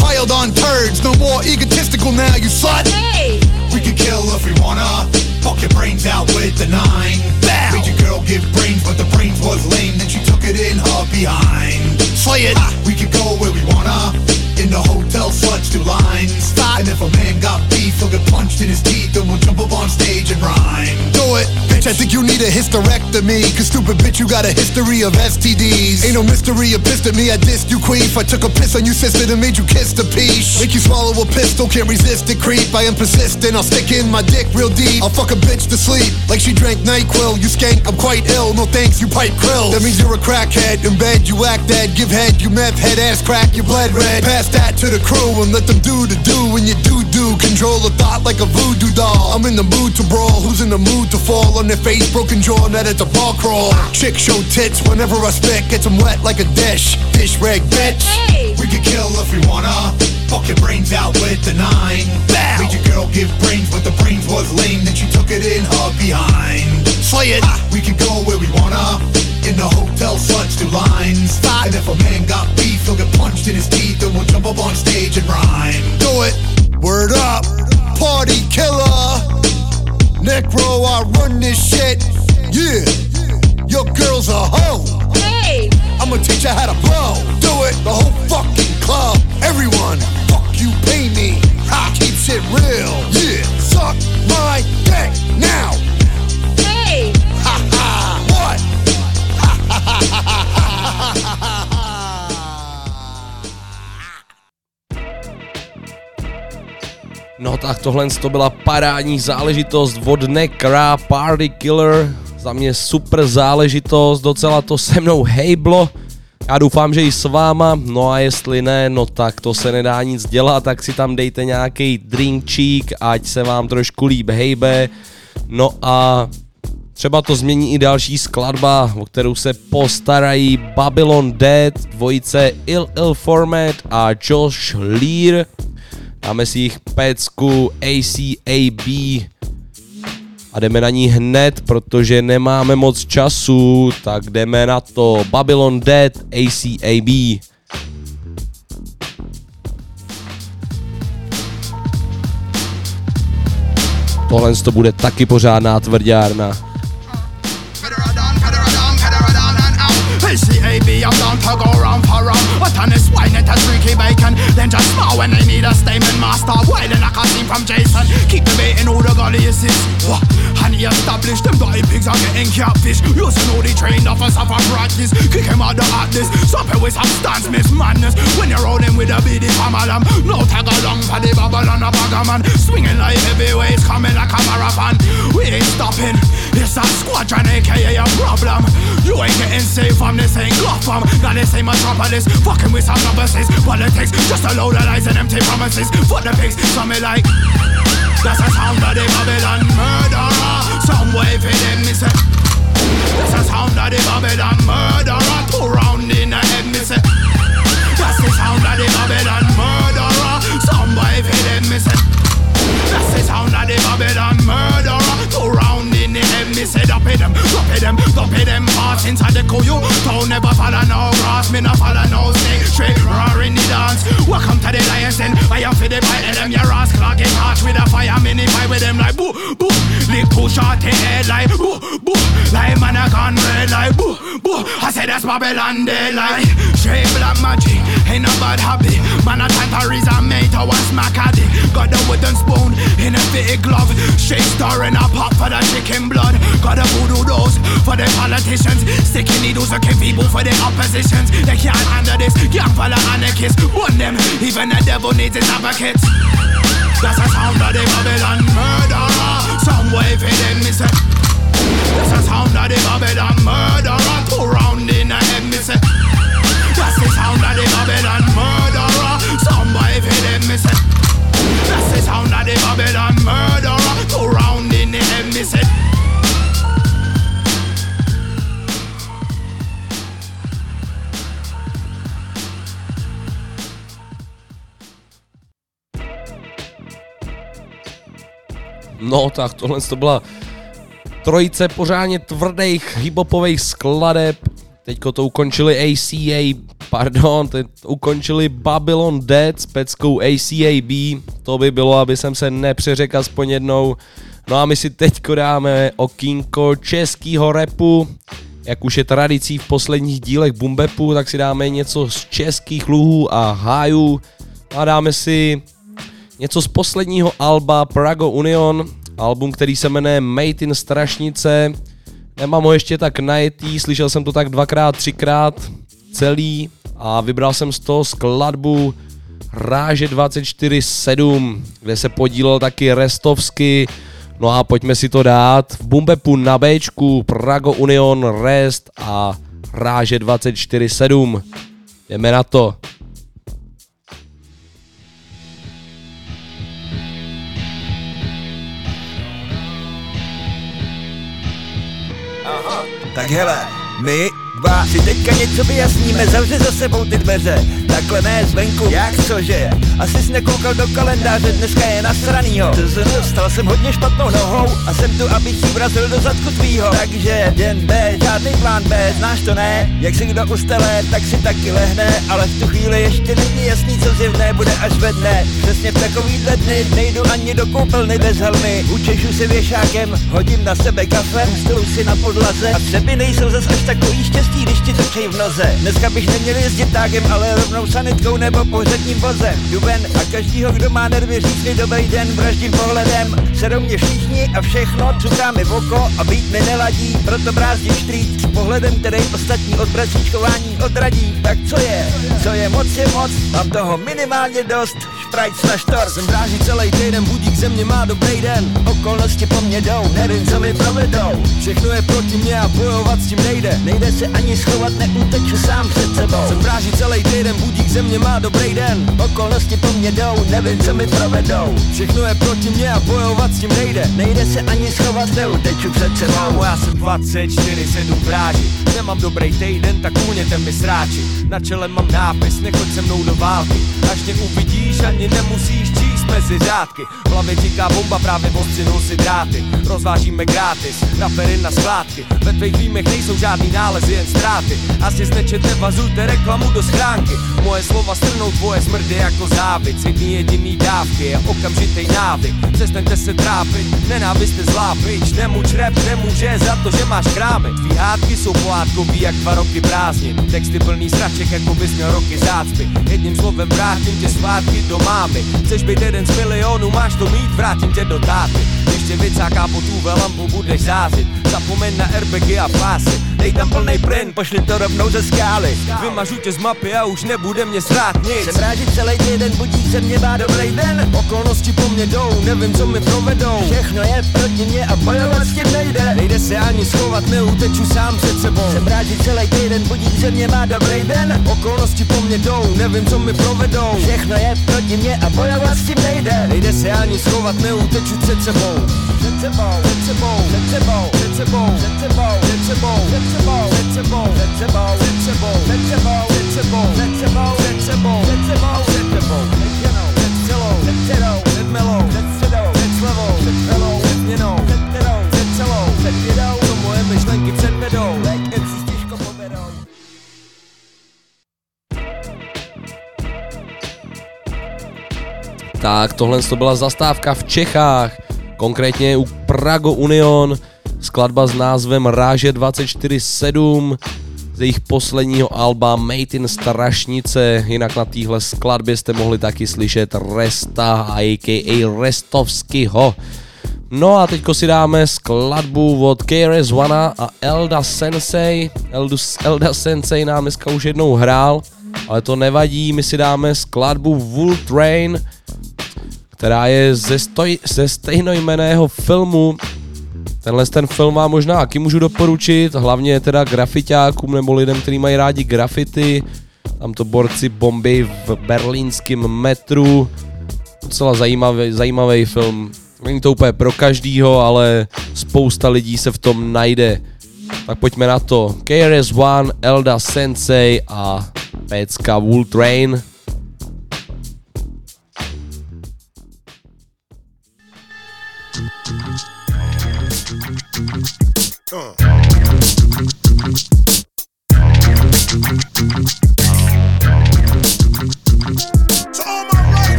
piled on turds. No more egotistical now, you slut. Hey! We can kill if we wanna. Fuck your brains out with the nine. Bow. Made your girl give brains, but the brains was lame. Then she took it in her behind. Slay it. We can go where we wanna. In the hotel, such two lines. And if a man got beef, he'll get punched in his teeth, and we'll jump up on stage and rhyme. Do it, bitch. I think you need a hysterectomy. Cause stupid bitch, you got a history of STDs. Ain't no mystery, you pissed at me, I dissed you, queef. I took a piss on you, sister, and made you kiss the peach. Make you swallow a pistol, can't resist it, creep. I am persistent, I'll stick in my dick real deep. I'll fuck a bitch to sleep, like she drank NyQuil. You skank, I'm quite ill, no thanks, you pipe krill. That means you're a crackhead, in bed you act dead, give head, you meth head, ass crack, your blood red. Pass that to the crew and let them do the do when you do do. Control a thought like a voodoo doll. I'm in the mood to brawl, who's in the mood to fall on their face, broken jaw, net at the ball crawl. Chick show tits whenever I spit, gets them wet like a dish. Dish rag bitch. We can kill if we wanna. Fuck your brains out with the nine. Bow. Made your girl give brains, but the brains was lame. Then she took it in her behind. Slay it. We can go where we wanna. In the hotel, such two lines. And if a man got beef, he'll get punched in his teeth, and we'll jump up on stage and rhyme. Do it. Word up. Party killer. Necro, I run this shit. Yeah. Your girl's a hoe. Hey I'ma teach you how to blow. Do it, the whole fucking club. Everyone, fuck you, pay me. I keep shit real. Yeah, suck my dick now. No tak tohle to byla parádní záležitost od Nekra, Party Killer, za mě super záležitost, docela to se mnou hejblo. Já doufám, že i s váma, no a jestli ne, no tak to se nedá nic dělat, tak si tam dejte nějaký drinkčík, ať se vám trošku líb hejbe. No a třeba to změní i další skladba, o kterou se postarají Babylon Dead, dvojice Il Il Format a Josh Lear. Dáme si jich pecku ACAB a jdeme na ní hned, protože nemáme moc času, tak jdeme na to. Babylon Dead ACAB. Tohle to bude taky pořádná tvrdárna. ACAB, I'm down to go round on this wine, it a streaky bacon. Then just smile when they need a statement master. Why then I can see from Jason. Keep debating all the gully is this. What? And he established them dirty pigs are getting catfish. You should know they trained off us off a practice. Kick him out the atlas. Stop it with some stance, miss madness. When you're rolling with a BD famalam. No tag along for the bubble on a bagger man. Swinging like heavyweights, coming like a marathon. We ain't stopping. It's a squadron, aka a problem. You ain't getting safe from this ain't Gotham. Now this ain't metropolis. Fucking with some novices. Politics, just a load of lies and empty promises. Fuck the pigs, something like. That's the sound of the Babylon murderer. Some way for them, me say. That's the sound of the Babylon murderer. Two round in the head, me say. That's the sound of the Babylon murderer. Some way for them, me say. That's the sound of the Babylon murderer. In the head, me say. Dump it them, dump it them, dump it them. Pass inside the kuyu. Don't never follow no grass, me no follow no snake. Straight roar in the dance. Welcome to the Lions Den. I am for the bite of them. Your ass get hot with a fire. Mini fight with them like boo, boo. Lick two shot in head like boo, boo. Like man a gun red like boo, boo. I say that's Babylon daylight. Straight black magic, ain't no bad habit. Man a tantaries and mate to one smack at it. Got the wooden spoon in a fitted glove. Straight star in a pot for the chicken blood. Got a voodoo dose for the politicians. Sticking needles looking people for the oppositions. They can't handle this. Young fella anarchists. One them, even the devil needs his advocates. That's the sound of the Babylon murderer. Some way for them, me say. That's the sound of the Babylon murderer. Two round in the head, me say. That's the sound of the Babylon murderer. Some way for them, me say. That's the sound of the Babylon murderer. Two round in the head, me say. No tak tohle to byla trojice pořádně tvrdých hiphopových skladeb. Teďko to ukončili ACA, pardon, teď ukončili Babylon Dead s peckou ACAB. To by bylo, aby jsem se nepřeřekl aspoň jednou. No a my si teďko dáme okýnko českýho repu. Jak už je tradicí v posledních dílech Bumbepu, tak si dáme něco z českých luhů a hájů. A dáme si něco z posledního alba Prago Union, album, který se jmenuje Made in Strašnice. Nemám ho ještě tak najetý, slyšel jsem to tak dvakrát, třikrát celý a vybral jsem z toho skladbu Ráže 24-7, kde se podílel taky Restovsky, no a pojďme si to dát v Bumbepu na Bčku, Prago Union, Rest a Ráže 24-7. Jdeme na to. 打开了没 dva si teďka něco vyjasníme, zavři za sebou ty dveře. takhle ne zvenku, jak cože? Asi jsi nekoukal do kalendáře, dneska je nasranýho. Stal jsem hodně špatnou nohou a jsem tu, abych jí vrazil do zadku tvýho. Takže den B, žádný plán B, znáš to ne? Jak si kdo ustele, tak si taky lehne, ale v tu chvíli ještě není jasný, co zjevné bude až ve dne. Přesně v takovýhle dny nejdu ani do koupelny bez helmy. Učešu si věšákem, hodím na sebe kafe, stolu si na podlaze a třeby nejsou zas až takový štěstí, když ti točej v noze. Dneska bych neměl jezdit tágem, ale rovnou sanitkou nebo pořadním vozem. Jdu ven a každýho, kdo má nervy, říct dobrý den, vraždím pohledem. Sedou mě všichni a všechno, cuká mi v oko a být mi neladí, proto brázdím štrít s pohledem, který ostatní od bracíčkování odradí. Tak co je? Co je moc je moc, mám toho minimálně dost, šprajc na štor. Jsem dráží celý týden, budík ze mě má dobrý den. Okolnosti po mně jdou, nevím, co mi provedou. Všechno je proti mně a bojovat s tím nejde. Nejde se ani schovat, neuteču sám před sebou. Jsem dráží celý týden, budík ze mě má dobrý den. Okolnosti po mně jdou, nevím, co mi provedou. Všechno je proti mně a bojovat s tím nejde. Nejde se ani schovat, neuteču před sebou. Kámo, já jsem 24, 7 dráží. Nemám dobrý týden, tak uměte mi sráči. Na čele mám nápis, nechoď se mnou do války. Až mě uvidíš, ani nemusíš číst mezi řádky. V hlavě tiká bomba, právě ostřinul si dráty. Rozvážíme gratis, rapery na skládky. Ve tvých výjmech nejsou žádný nálezy, jen ztráty. Asi znečete, vazujte reklamu do schránky. Moje slova strnou tvoje smrdy jako závic. Jedný jediný dávky je okamžitý návyk. Přestaňte se trápit, nenávist je zlá pryč. Nemuč rap nemůže za to, že máš krámy. Tvý hádky jsou pohádkový jak dva roky prázdnin. Texty plný sraček, jako bys měl roky zácpy. Jedním slovem vrátím tě zpátky do mámy. Chceš být jeden z milionů, máš to mít, vrátím tě do táty. Když tě vycáká po tu lampu, budeš zázit. Zapomeň na RBG a pásy. Dej tam plnej pryn, pošli to rovnou ze skály. Vymažu tě z mapy a už nebude mě srát nic. Jsem rád, že celý týden budík ze mě má dobrý den. Okolnosti po mně jdou, nevím, co mi provedou. Všechno je proti mě a bojovat s tím nejde. Nejde se ani schovat, neuteču sám před sebou. Jsem rád, že celý týden budík ze mě má dobrý den. Okolnosti po mně jdou, nevím, co mi provedou. Všechno je proti mě a bojovat s tím nejde. Nejde se ani schovat, neuteču před sebou. Tak tohle to byla zastávka v Čechách konkrétně u Prago Union, skladba s názvem Ráže 247 z jejich posledního alba Made in Strašnice, jinak na téhle skladbě jste mohli taky slyšet Resta a.k.a. Restovskyho. No a teďko si dáme skladbu od KRS One a Elda Sensei. Eldus, Elda Sensei nám dneska už jednou hrál, ale to nevadí, my si dáme skladbu Wool Train, která je ze, stoj, ze stejnojmeného filmu. Tenhle ten film vám možná taky můžu doporučit, hlavně teda grafitákům nebo lidem, kteří mají rádi grafity. Tam to borci bomby v berlínském metru. Docela zajímavý, zajímavý film. Není to úplně pro každýho, ale spousta lidí se v tom najde. Tak pojďme na to. KRS-One, Elda Sensei a pecka Wool Train.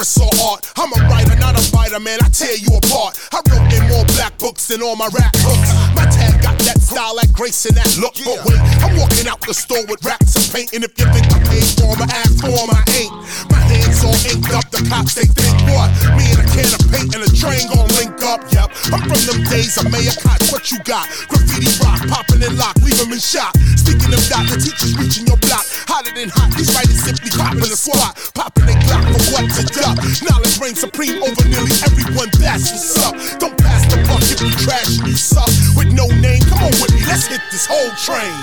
The aerosol art? I'm a writer, not a fighter, man. I tear you apart. I wrote in more black books than all my rap books. My tag got that style, that grace, and that look. But wait, I'm walking out the store with racks of paint, and if you think I paid for I asked for I ain't. My hands all inked up, the cops they think what? Me and a can of paint and a train gon' link up. Yep, I'm from them days of Mayor Koch. What you got? Graffiti rock, popping and lock, leave 'em in shock. Speaking of that, the teachers reaching your block, hotter than hot. These writers simply copping the squad, popping they Glock for what to duck. Knowledge reigns supreme over nearly everyone. That's what's up. Don't pass punk if trash me, suck with no name. Come on with me, let's hit this whole train.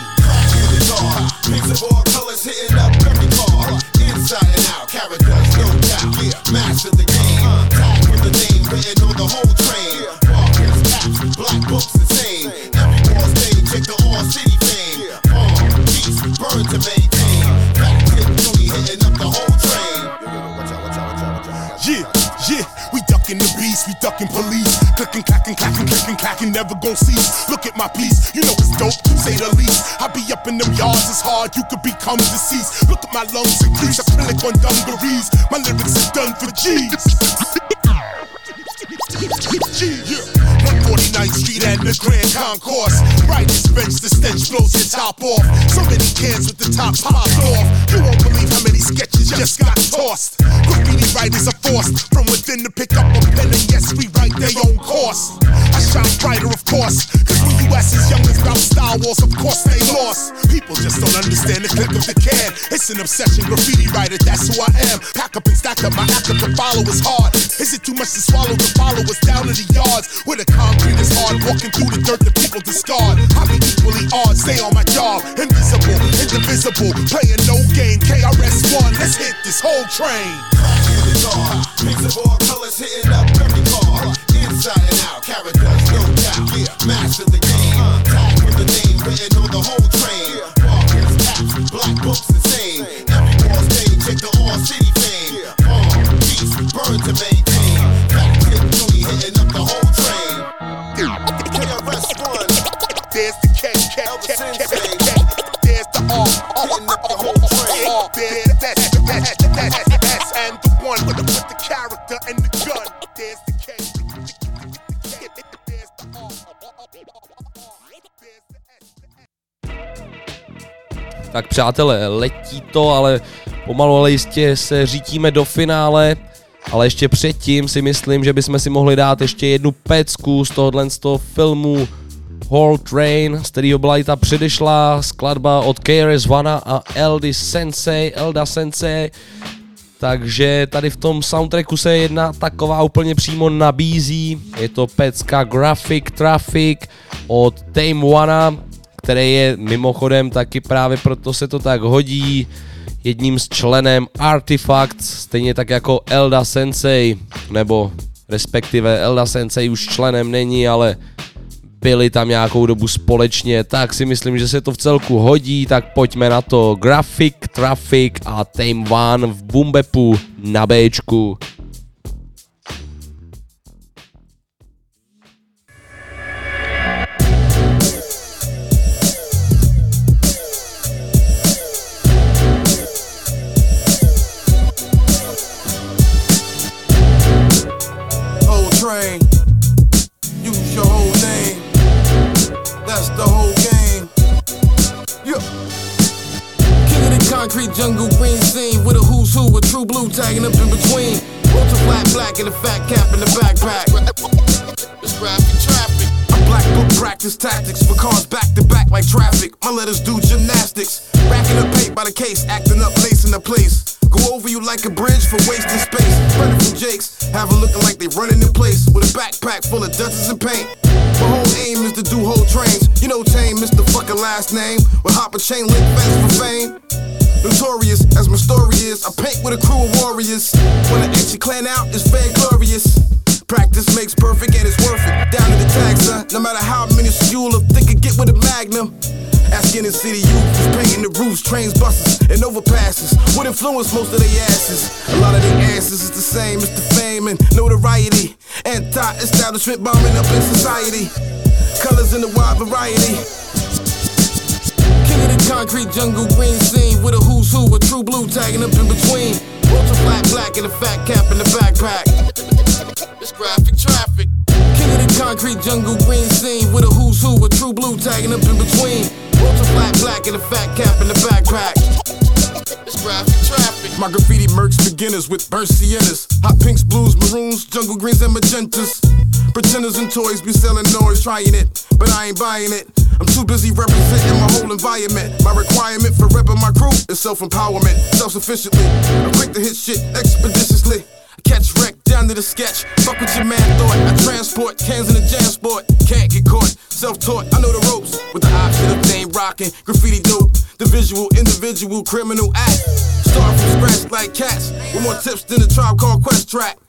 Of all colors hitting up every car. Inside and out, characters, no doubt. Yeah, master the game. Tag with the name written on the whole train. Walkers, cops, black books, and clacking, clacking, clicking, clacking, never gon' cease. Look at my piece, you know it's dope, say the least. I be up in them yards, it's hard, you could become deceased. Look at my lungs and crease, acrylic on dungarees. My lyrics are done for G's. G, yeah. 149th Street and the Grand Concourse. Brightest bench, the stench blows your top off. So many cans with the tops popped off. You won't believe how many sketches just got tossed. Graffiti writers are forced from within to pick up a pen and yes, we write their own course. I shine brighter, of course. Cause when you ask as young as about Star Wars, of course they lost. People just don't understand the click of the can. It's an obsession, graffiti writer, that's who I am. Pack up and stack up, my act up to follow is hard. Is it too much to swallow to follow us down to the yards? Where the concrete is hard, walking through the dirt that people discard. I be equally odd, stay on my job. Invisible, indivisible, playing no game. KRS1, let's hit this whole train. Piece of all colors hitting up every car. Inside and out, characters, no doubt. Yeah, master the game. Tag with the name written on the whole Tak přátelé, letí to, ale pomalu ale jistě se řítíme do finále. Ale ještě předtím si myslím, že bychom si mohli dát ještě jednu pecku z tohohle z toho filmu Whole Train, z kterého byla i ta předešlá skladba od KRS Vana a Eldy Sensei, Elda Sensei. Takže tady v tom soundtracku se jedna taková úplně přímo nabízí. Je to pecka Graphic Traffic od Tame Wana, který je mimochodem taky právě proto se to tak hodí jedním z členem Artifact, stejně tak jako Elda Sensei, nebo respektive Elda Sensei už členem není, ale byli tam nějakou dobu společně, tak si myslím, že se to v celku hodí, tak pojďme na to. Graphic, Traffic a Tame One v Bumbepu na Bčku. True blue tagging up in between. Ultra flat black and a fat cap in the backpack. It's graphic traffic. I black book practice tactics for cars back to back like traffic. My letters do gymnastics. Racking up paint by the case, acting up, lacing the place. Go over you like a bridge for wasting space. Running from Jake's, have 'em looking like they running in place with a backpack full of dusters and paint. My whole aim is to do whole trains. You know, tame Mr. Fucking last name. With hop a chain link fence for fame. Notorious as my story is, I paint with a crew of warriors. When I exit clan out, it's fair glorious. Practice makes perfect and it's worth it. Down to the son. No matter how many you will think it get with a magnum. Asking the city youth who's painting the roofs, trains, buses, and overpasses. Would influence most of their asses. A lot of their asses is the same as the fame and notoriety. Anti-establishment bombing up in society. Colors in a wide variety. Concrete jungle, green scene with a who's who, a true blue tagging up in between. Ultra flat black and a fat cap in the backpack. It's graphic traffic. King of the concrete jungle, green scene with a who's who, a true blue tagging up in between. Ultra flat black and a fat cap in the backpack. My graffiti mercs beginners with burst siennas. Hot pinks, blues, maroons, jungle greens, and magentas. Pretenders and toys be selling noise, trying it, but I ain't buying it. I'm too busy representing my whole environment. My requirement for repping my crew is self empowerment, self sufficiently. I'm quick to hit shit expeditiously. Catch wreck down to the sketch. Fuck what your man thought. I transport cans in the jam sport. Can't get caught. Self taught, I know the ropes. With the option of name rocking, graffiti dope. The visual, individual, criminal act. Start from scratch like cats. With more tips than the tribe called Quest Track.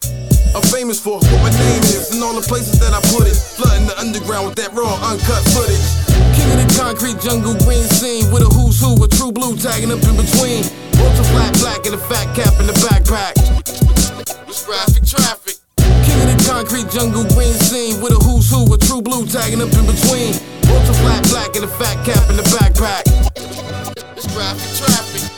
I'm famous for what my name is and all the places that I put it. Flooding the underground with that raw, uncut footage. King of the concrete jungle, green scene with a who's who, a true blue tagging up in between. Ultra flat black and a fat cap in the backpack. It's graphic traffic. King of the concrete jungle green scene with a who's who, a true blue tagging up in between. Ultra flat black and a fat cap in the backpack. It's traffic, traffic. Traffic,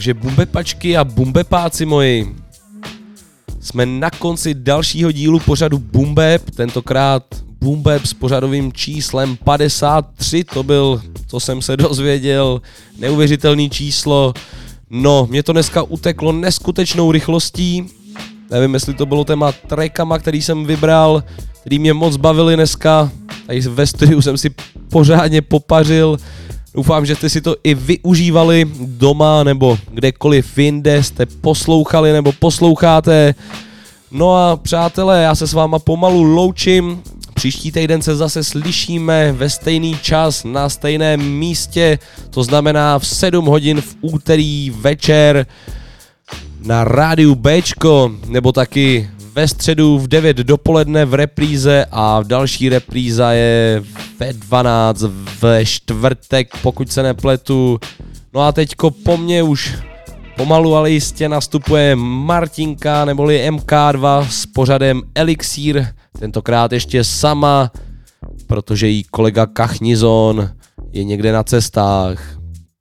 Takže bumbepačky a bumbepáci moji. Jsme na konci dalšího dílu pořadu Bumbeb, tentokrát Bumbeb s pořadovým číslem 53, to byl, co jsem se dozvěděl, neuvěřitelný číslo. No, mě to dneska uteklo neskutečnou rychlostí, nevím, jestli to bylo téma trackama, který jsem vybral, který mě moc bavili dneska, tady ve studiu jsem si pořádně popařil, Doufám, že jste si to i využívali doma nebo kdekoliv jinde jste poslouchali nebo posloucháte. No a přátelé, já se s váma pomalu loučím. Příští týden se zase slyšíme ve stejný čas na stejném místě, to znamená v 7 hodin v úterý večer na rádiu Bčko, nebo taky ve středu v 9 dopoledne v repríze a další repríza je ve 12 ve čtvrtek, pokud se nepletu. No a teďko po mně už pomalu ale jistě nastupuje Martinka neboli MK2 s pořadem Elixír, tentokrát ještě sama, protože jí kolega Kachnizon je někde na cestách.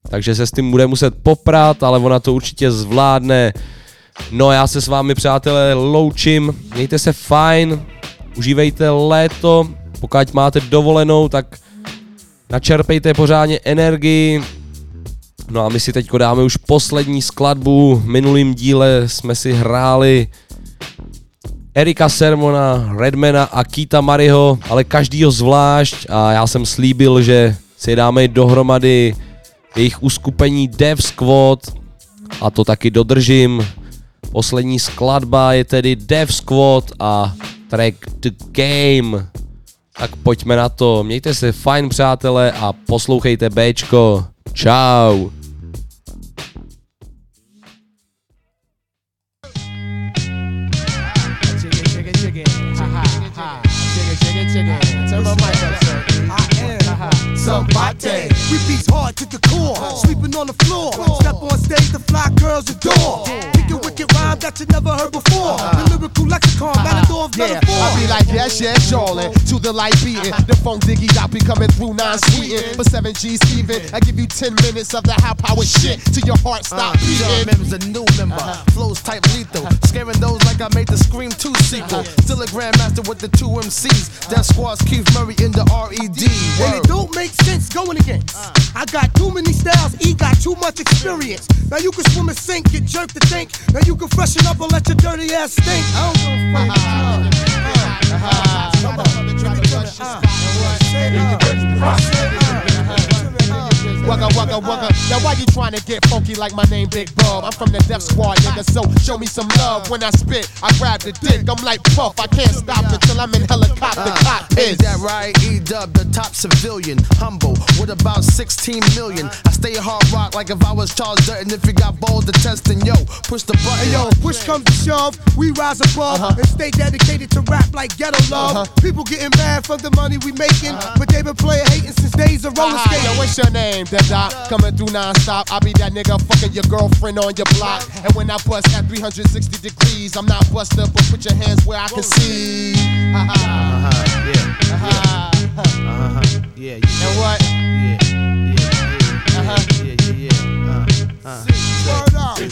Takže se s tím bude muset poprat, ale ona to určitě zvládne. No já se s vámi přátelé loučím, mějte se fajn, užívejte léto, pokud máte dovolenou, tak načerpejte pořádně energii. No a my si teď dáme už poslední skladbu, v minulým díle jsme si hráli Erika Sermona, Redmana a Kita Mariho, ale každýho zvlášť. A já jsem slíbil, že si dáme dohromady jejich uskupení Dev Squad. A to taky dodržím. Poslední skladba je tedy Dev Squad a track The Game. Tak pojďme na to. Mějte se fajn přátelé a poslouchejte Bčko. Ciao. Somebody. We beats hard to the core, sweeping on the floor. Step on stage, the fly girls adore. Kicking that you never heard before. Uh-huh. The lyrical lexicon, uh-huh. matador of Yeah, metaphor. I be like, yes, yes, Charlie. To the light beating. The phone diggy out be coming through nine sweetin'. For 7G Steven, I give you 10 minutes of the high power shit till your heart stop Uh, John beating. Mims, a new member. Flows type lethal. Scaring those like I made the Scream 2 sequel. Still a grandmaster with the two MCs. That squad's Keith Murray in the RED. And it don't make sense going against. I got too many styles, E got too much experience. Now you can swim and sink, get jerked to think. Now you can freshen up and let your dirty ass stink. I don't give a fuck. Come on, uh-huh. give me to the, say it, uh, say it. Uh. Wugga wugga wugga. Now why you trying to get funky like my name Big Bub? I'm from the Def Squad, nigga. So show me some love when I spit. I grab the dick. I'm like Puff. I can't stop until I'm in helicopter Uh, cockpit. is that right? E dub, the top civilian. Humble, with about 16 million. I stay hard rock like if I was Charles Dutton. If you got balls to test, then yo, push the button. Hey yo, push comes to shove, we rise above uh-huh. and stay dedicated to rap like ghetto love. Uh-huh. People getting mad for the money we making, uh-huh. but they been playing hating since days of roller Aha, yo, skating. what's your name, doc? Coming through non-stop. I be that nigga fucking your girlfriend on your block. And when I bust at 360 degrees, I'm not busted, but put your hands where I can see. Haha. yeah. Haha. Uh-huh. Yeah, yeah. And what? Yeah, yeah, Uh-huh. yeah, yeah, yeah. Uh-huh. Uh-huh. Word up. Keep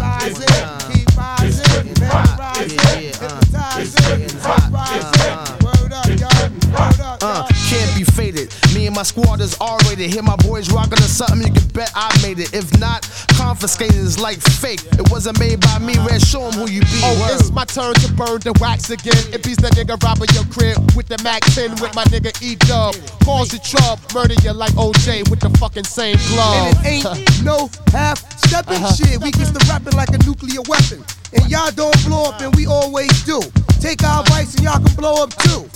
rising, keep rising, mesmerizing, hypnotizing, surprising. Word up, y'all. Word up, Uh, can't be faded. Me and my squad is R-rated. Hear my boys rocking or something, you can bet I made it. If not, confiscated is like fake. It wasn't made by me. Red, show 'em who you be. Oh, Word. it's my turn to burn the wax again. If he's the nigga robbing your crib with the Mac 10 with my nigga E Dub. Cause the trouble, murder you like OJ with the fucking same glove. And it ain't no half stepping Uh-huh. shit. We get to rapping like a nuclear weapon. And y'all don't blow up, and we always do. Take our advice and y'all can blow up too.